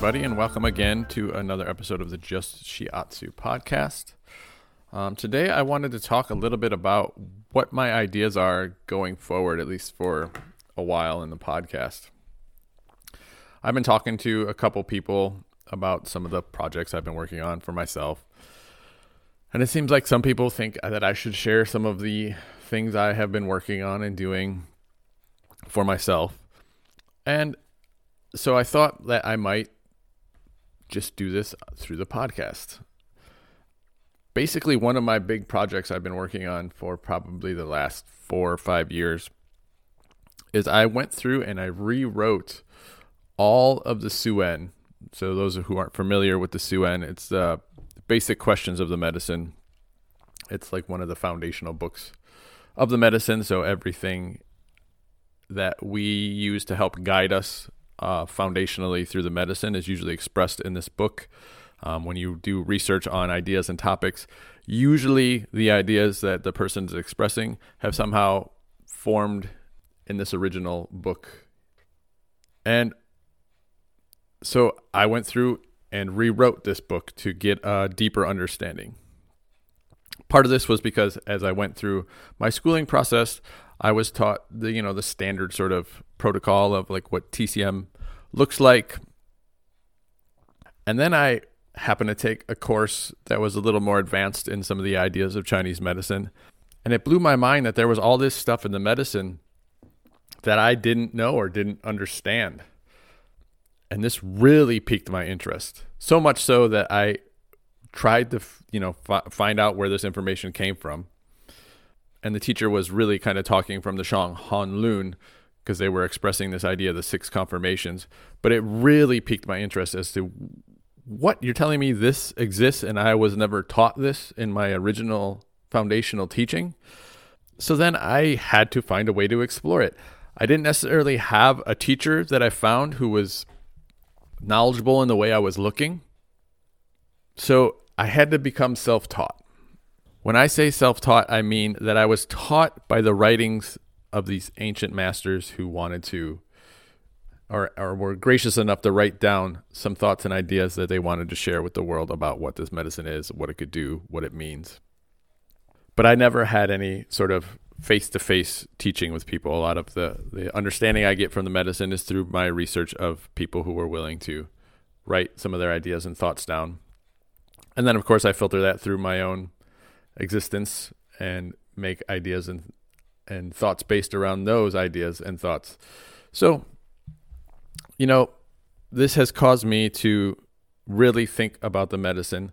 everybody, and welcome again to another episode of the Just Shiatsu podcast. Um, today, I wanted to talk a little bit about what my ideas are going forward, at least for a while in the podcast. I've been talking to a couple people about some of the projects I've been working on for myself. And it seems like some people think that I should share some of the things I have been working on and doing for myself. And so I thought that I might just do this through the podcast. Basically, one of my big projects I've been working on for probably the last four or five years is I went through and I rewrote all of the Su Wen. So, those who aren't familiar with the Su Wen, it's the basic questions of the medicine. It's like one of the foundational books of the medicine. So, everything that we use to help guide us uh, foundationally through the medicine is usually expressed in this book. Um, when you do research on ideas and topics, usually the ideas that the person is expressing have somehow formed in this original book. And so I went through and rewrote this book to get a deeper understanding. Part of this was because as I went through my schooling process, I was taught the you know the standard sort of protocol of like what TCM looks like. And then I happened to take a course that was a little more advanced in some of the ideas of Chinese medicine. And it blew my mind that there was all this stuff in the medicine that I didn't know or didn't understand. And this really piqued my interest. So much so that I tried to, you know, f- find out where this information came from. And the teacher was really kind of talking from the Shang Han Lun, because they were expressing this idea of the six conformations. But it really piqued my interest as to what you're telling me this exists and I was never taught this in my original foundational teaching. So then I had to find a way to explore it. I didn't necessarily have a teacher that I found who was knowledgeable in the way I was looking. So I had to become self taught. When I say self taught, I mean that I was taught by the writings of these ancient masters who wanted to or, or were gracious enough to write down some thoughts and ideas that they wanted to share with the world about what this medicine is, what it could do, what it means. But I never had any sort of face to face teaching with people. A lot of the, the understanding I get from the medicine is through my research of people who were willing to write some of their ideas and thoughts down. And then, of course, I filter that through my own existence and make ideas and and thoughts based around those ideas and thoughts. So, you know, this has caused me to really think about the medicine,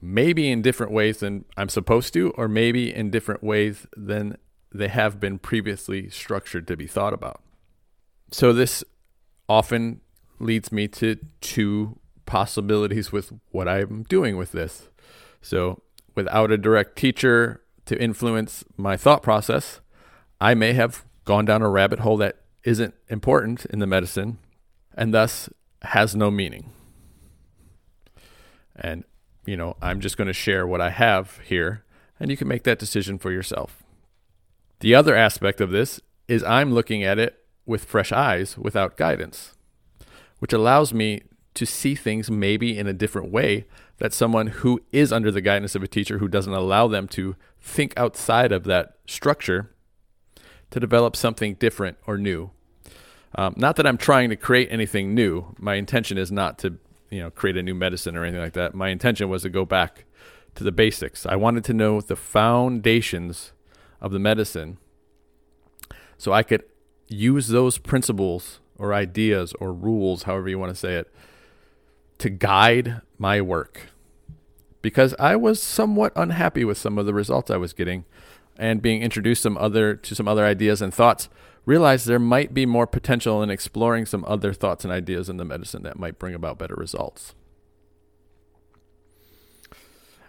maybe in different ways than I'm supposed to, or maybe in different ways than they have been previously structured to be thought about. So, this often leads me to two possibilities with what I'm doing with this. So, without a direct teacher to influence my thought process, I may have gone down a rabbit hole that isn't important in the medicine and thus has no meaning. And, you know, I'm just going to share what I have here, and you can make that decision for yourself. The other aspect of this is I'm looking at it with fresh eyes without guidance, which allows me to see things maybe in a different way that someone who is under the guidance of a teacher who doesn't allow them to think outside of that structure to develop something different or new. Um, not that I'm trying to create anything new. My intention is not to, you know, create a new medicine or anything like that. My intention was to go back to the basics. I wanted to know the foundations of the medicine so I could use those principles or ideas or rules, however you want to say it, to guide my work. Because I was somewhat unhappy with some of the results I was getting and being introduced some other to some other ideas and thoughts, realized there might be more potential in exploring some other thoughts and ideas in the medicine that might bring about better results.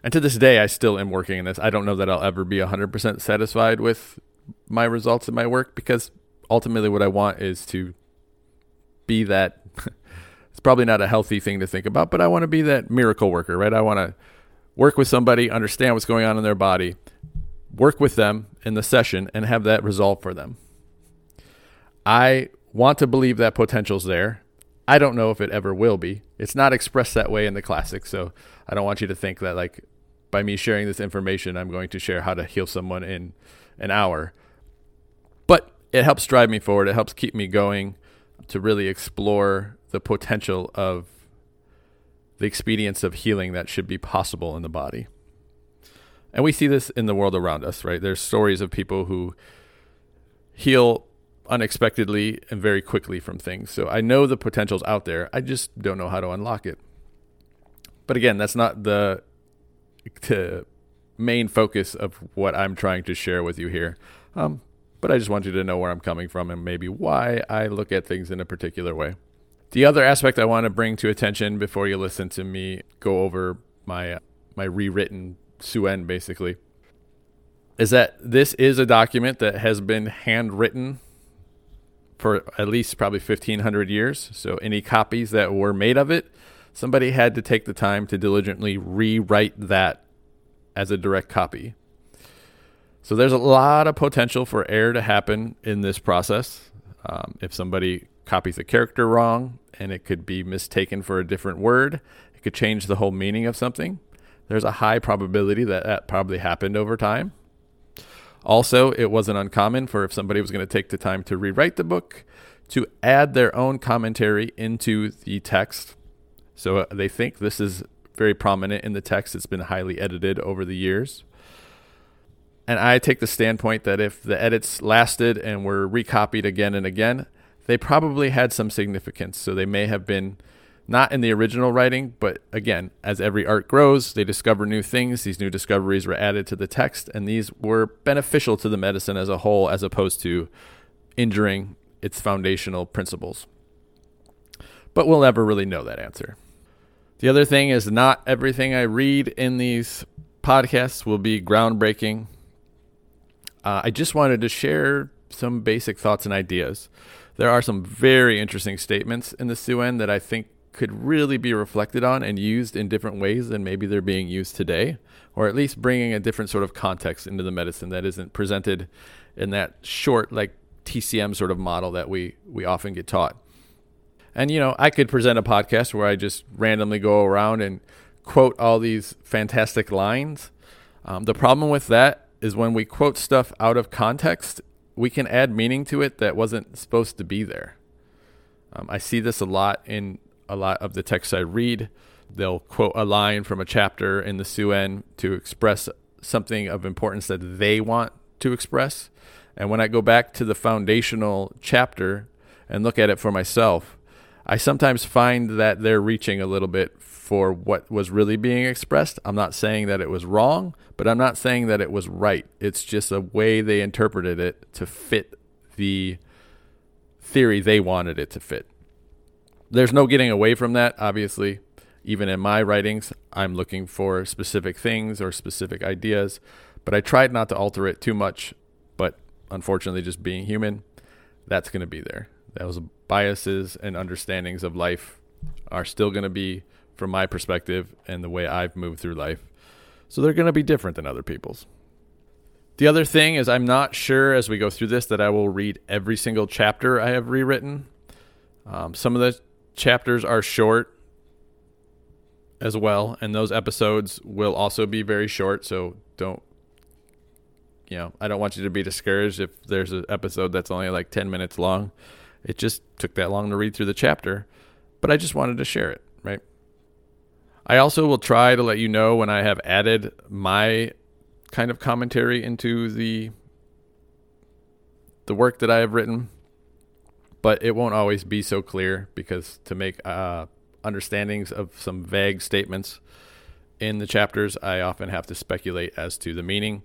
And to this day, I still am working in this. I don't know that I'll ever be 100% satisfied with my results in my work because ultimately what I want is to be that. It's probably not a healthy thing to think about, but I want to be that miracle worker, right? I want to work with somebody, understand what's going on in their body, work with them in the session and have that resolved for them. I want to believe that potential's there. I don't know if it ever will be. It's not expressed that way in the classics, so I don't want you to think that like by me sharing this information, I'm going to share how to heal someone in an hour. But it helps drive me forward. It helps keep me going to really explore the potential of the expedience of healing that should be possible in the body. And we see this in the world around us, right? There's stories of people who heal unexpectedly and very quickly from things. So I know the potential's out there. I just don't know how to unlock it. But again, that's not the the main focus of what I'm trying to share with you here. Um, but I just want you to know where I'm coming from and maybe why I look at things in a particular way. The other aspect I want to bring to attention before you listen to me go over my my rewritten Su Wen basically is that this is a document that has been handwritten for at least probably 1500 years. So any copies that were made of it, somebody had to take the time to diligently rewrite that as a direct copy. So there's a lot of potential for error to happen in this process. Um, if somebody copies a character wrong and it could be mistaken for a different word, it could change the whole meaning of something. There's a high probability that that probably happened over time. Also, it wasn't uncommon for if somebody was going to take the time to rewrite the book to add their own commentary into the text. So uh, they think this is very prominent in the text. It's been highly edited over the years. And I take the standpoint that if the edits lasted and were recopied again and again, they probably had some significance. So they may have been not in the original writing, but again, as every art grows, they discover new things. These new discoveries were added to the text, and these were beneficial to the medicine as a whole, as opposed to injuring its foundational principles. But we'll never really know that answer. The other thing is, not everything I read in these podcasts will be groundbreaking uh, I just wanted to share some basic thoughts and ideas. There are some very interesting statements in the Su Wen that I think could really be reflected on and used in different ways than maybe they're being used today, or at least bringing a different sort of context into the medicine that isn't presented in that short, like TCM sort of model that we we often get taught. And you know, I could present a podcast where I just randomly go around and quote all these fantastic lines. Um, the problem with that is when we quote stuff out of context, we can add meaning to it that wasn't supposed to be there. Um, I see this a lot in a lot of the texts I read. They'll quote a line from a chapter in the Su Wen to express something of importance that they want to express. And when I go back to the foundational chapter and look at it for myself, I sometimes find that they're reaching a little bit for what was really being expressed. I'm not saying that it was wrong, but I'm not saying that it was right. It's just a way they interpreted it to fit the theory they wanted it to fit. There's no getting away from that, obviously. Even in my writings, I'm looking for specific things or specific ideas, but I tried not to alter it too much. But unfortunately, just being human, that's going to be there. Those biases and understandings of life are still going to be from my perspective and the way I've moved through life. So they're going to be different than other people's. The other thing is, I'm not sure as we go through this that I will read every single chapter I have rewritten. Um, some of the chapters are short as well, and those episodes will also be very short. So don't, you know, I don't want you to be discouraged if there's an episode that's only like 10 minutes long. It just took that long to read through the chapter, but I just wanted to share it? I also will try to let you know when I have added my kind of commentary into the the work that I have written, but it won't always be so clear because to make uh, understandings of some vague statements in the chapters, I often have to speculate as to the meaning,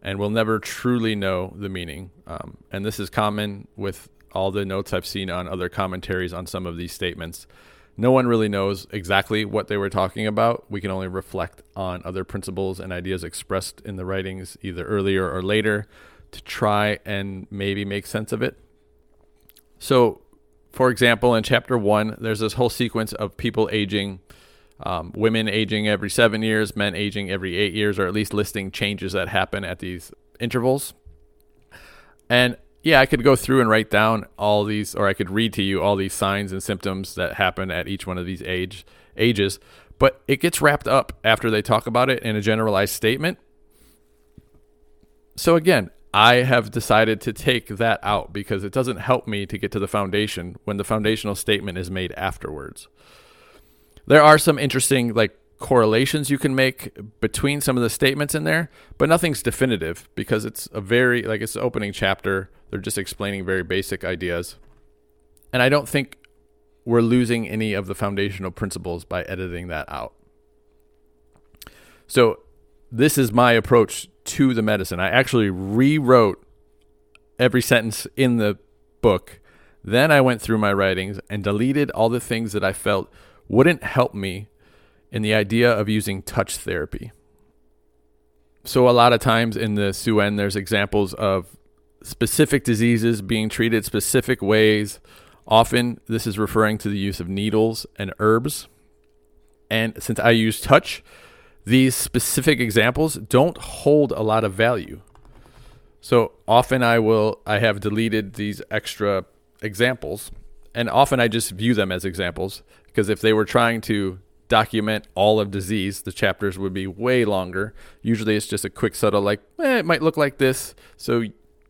and we'll never truly know the meaning. Um, and this is common with all the notes I've seen on other commentaries on some of these statements no one really knows exactly what they were talking about. We can only reflect on other principles and ideas expressed in the writings, either earlier or later, to try and maybe make sense of it. So, for example, in chapter one, there's this whole sequence of people aging, um, women aging every seven years, men aging every eight years, or at least listing changes that happen at these intervals. And yeah, I could go through and write down all these, or I could read to you all these signs and symptoms that happen at each one of these age ages. But it gets wrapped up after they talk about it in a generalized statement. So again, I have decided to take that out because it doesn't help me to get to the foundation when the foundational statement is made afterwards. There are some interesting like correlations you can make between some of the statements in there, but nothing's definitive because it's a very like it's the opening chapter. They're just explaining very basic ideas. And I don't think we're losing any of the foundational principles by editing that out. So, this is my approach to the medicine. I actually rewrote every sentence in the book. Then I went through my writings and deleted all the things that I felt wouldn't help me in the idea of using touch therapy. So, a lot of times in the Su Wen, there's examples of specific diseases being treated specific ways. Often, this is referring to the use of needles and herbs. And since I use touch, these specific examples don't hold a lot of value. So often I will I have deleted these extra examples and often I just view them as examples because if they were trying to document all of disease, the chapters would be way longer. Usually it's just a quick subtle like, eh, it might look like this, so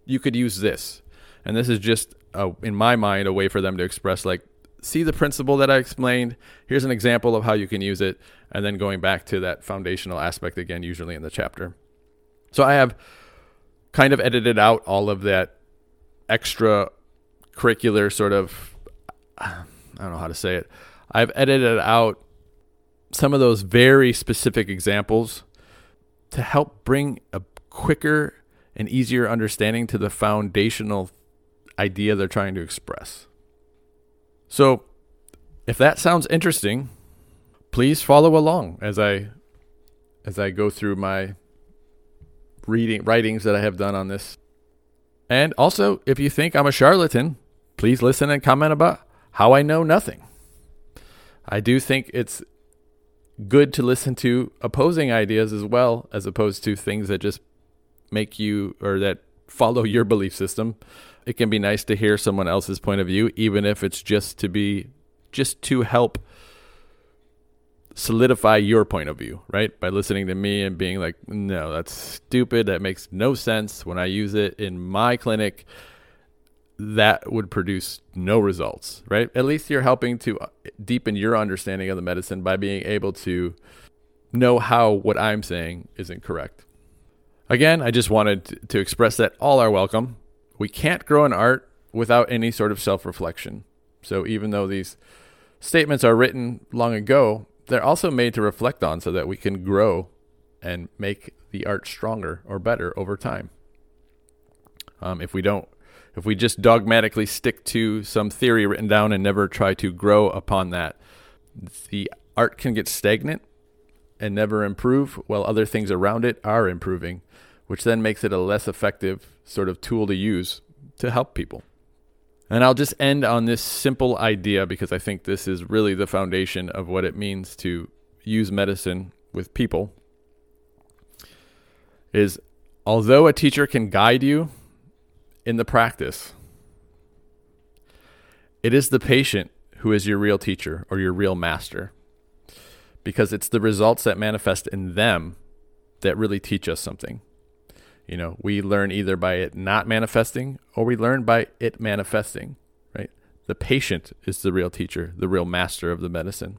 you could use this. And this is just a, in my mind a way for them to express like see the principle that I explained. Here's an example of how you can use it and then going back to that foundational aspect again usually in the chapter. So I have kind of edited out all of that extra curricular sort of I don't know how to say it. I've edited out some of those very specific examples to help bring a quicker and easier understanding to the foundational idea they're trying to express. So, if that sounds interesting, please follow along as I as I go through my reading writings that I have done on this. And also, if you think I'm a charlatan, please listen and comment about how I know nothing. I do think it's good to listen to opposing ideas as well, as opposed to things that just make you or that follow your belief system. It can be nice to hear someone else's point of view, even if it's just to be just to help solidify your point of view, right? By listening to me and being like, no, that's stupid. That makes no sense. When I use it in my clinic, that would produce no results, right? At least you're helping to uh, deepen your understanding of the medicine by being able to know how what I'm saying isn't correct. Again, I just wanted to express that all are welcome. We can't grow in art without any sort of self reflection. So even though these statements are written long ago, they're also made to reflect on so that we can grow and make the art stronger or better over time. Um, if we don't if we just dogmatically stick to some theory written down and never try to grow upon that, the art can get stagnant and never improve while other things around it are improving, which then makes it a less effective sort of tool to use to help people. And I'll just end on this simple idea because I think this is really the foundation of what it means to use medicine with people. Is although a teacher can guide you in the practice, it is the patient who is your real teacher or your real master because it's the results that manifest in them that really teach us something. You know, we learn either by it not manifesting or we learn by it manifesting, right? The patient is the real teacher, the real master of the medicine.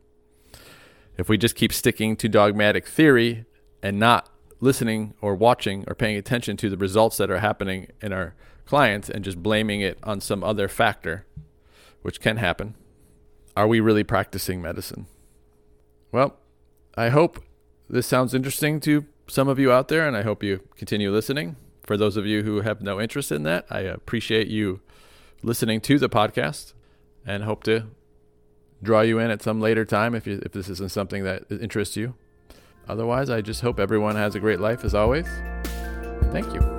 If we just keep sticking to dogmatic theory and not listening or watching or paying attention to the results that are happening in our clients and just blaming it on some other factor, which can happen. Are we really practicing medicine? Well, I hope this sounds interesting to some of you out there, and I hope you continue listening. For those of you who have no interest in that, I appreciate you listening to the podcast and hope to draw you in at some later time if, you, if this isn't something that interests you. Otherwise, I just hope everyone has a great life as always. Thank you.